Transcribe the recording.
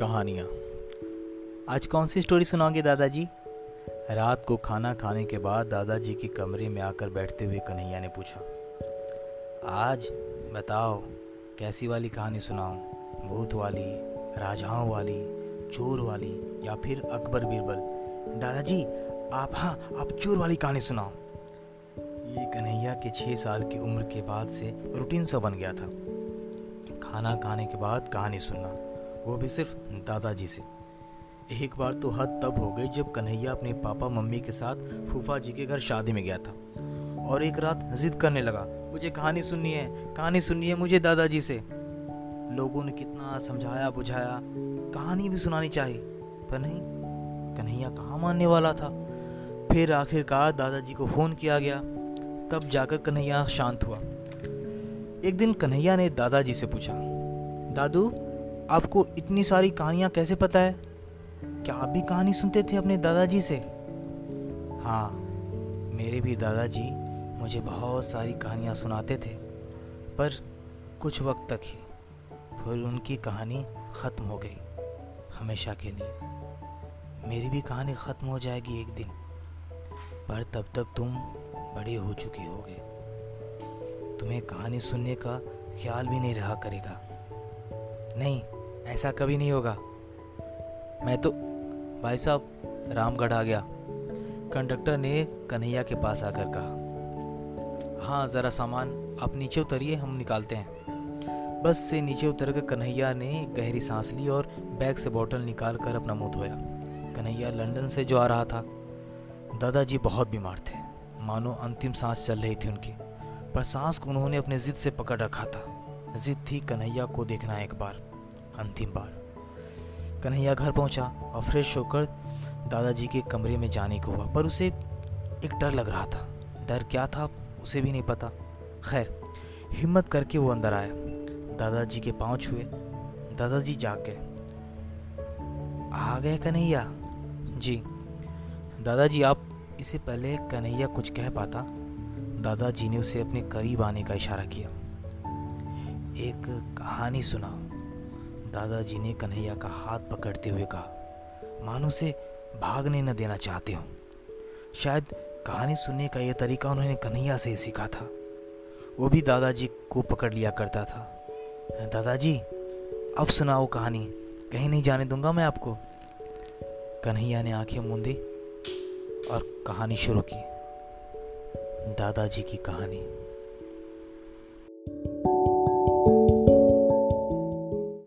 कहानियाँ। आज कौन सी स्टोरी सुनाओगे दादाजी? रात को खाना खाने के बाद दादाजी के कमरे में आकर बैठते हुए कन्हैया ने पूछा, आज बताओ, कैसी वाली कहानी सुनाऊं? भूत वाली, राजाओं वाली, चोर वाली या फिर अकबर बीरबल? दादाजी, आप हाँ आप चोर वाली कहानी सुनाओ। ये कन्हैया के छः साल की उम्र के बाद से रूटीन सा बन गया था। खाना खाने के बाद कहानी सुनना। वो भी सिर्फ़ दादाजी से। एक बार तो हद तब हो गई जब कन्हैया अपने पापा मम्मी के साथ फूफा जी के घर शादी में गया था। और एक रात जिद करने लगा, मुझे कहानी सुननी है, कहानी सुननी है मुझे दादाजी से। लोगों ने कितना समझाया, बुझाया, कहानी भी सुनानी चाहिए, पर नहीं, कन्हैया कहाँ मानने वाला था? फिर आखिरकार दादाजी को फ़ोन किया गया, तब जाकर कन्हैया शांत हुआ। एक दिन कन्हैया ने दादाजी से पूछा, दादू आपको इतनी सारी कहानियाँ कैसे पता है? क्या आप भी कहानी सुनते थे अपने दादाजी से? हाँ मेरे भी दादाजी मुझे बहुत सारी कहानियाँ सुनाते थे, पर कुछ वक्त तक ही, फिर उनकी कहानी ख़त्म हो गई, हमेशा के लिए। मेरी भी कहानी ख़त्म हो जाएगी एक दिन, पर तब तक तुम बड़े हो चुके होगे। तुम्हें कहानी सुनने का ख्याल भी नहीं रहा करेगा। नहीं ऐसा कभी नहीं होगा। मैं तो भाई साहब रामगढ़ आ गया। कंडक्टर ने कन्हैया के पास आकर कहा हाँ ज़रा सामान आप नीचे उतरिए, हम निकालते हैं। बस से नीचे उतर कर कन्हैया ने गहरी सांस ली और बैग से बोतल निकाल कर अपना मुँह धोया। कन्हैया लंदन से जो आ रहा था, दादाजी बहुत बीमार थे। मानो अंतिम सांस चल रही थी उनकी, पर सांस को उन्होंने अपने जिद से पकड़ रखा था। जिद थी कन्हैया को देखना एक बार। अंतिम बार। कन्हैया घर पहुँचा और फ्रेश होकर दादाजी के कमरे में जाने को हुआ, पर उसे एक डर लग रहा था। डर क्या था, उसे भी नहीं पता। खैर, हिम्मत करके वो अंदर आया। दादाजी के पाँव छुए। दादाजी जाग गए। आ गए कन्हैया? जी। दादाजी, आप इससे पहले कन्हैया कुछ कह पाता? दादाजी ने उसे अपने करीब आने का इशारा किया। एक कहानी सुनाओ। दादाजी ने कन्हैया का हाथ पकड़ते हुए कहा, मानो से भागने न देना चाहते हो। शायद कहानी सुनने का यह तरीका उन्होंने कन्हैया से ही सीखा था। वो भी दादाजी को पकड़ लिया करता था। दादाजी, अब सुनाओ कहानी। कहीं नहीं जाने दूँगा मैं आपको। कन्हैया ने आँखें मूंदी और कहानी शुरू की। दादाजी की कहानी।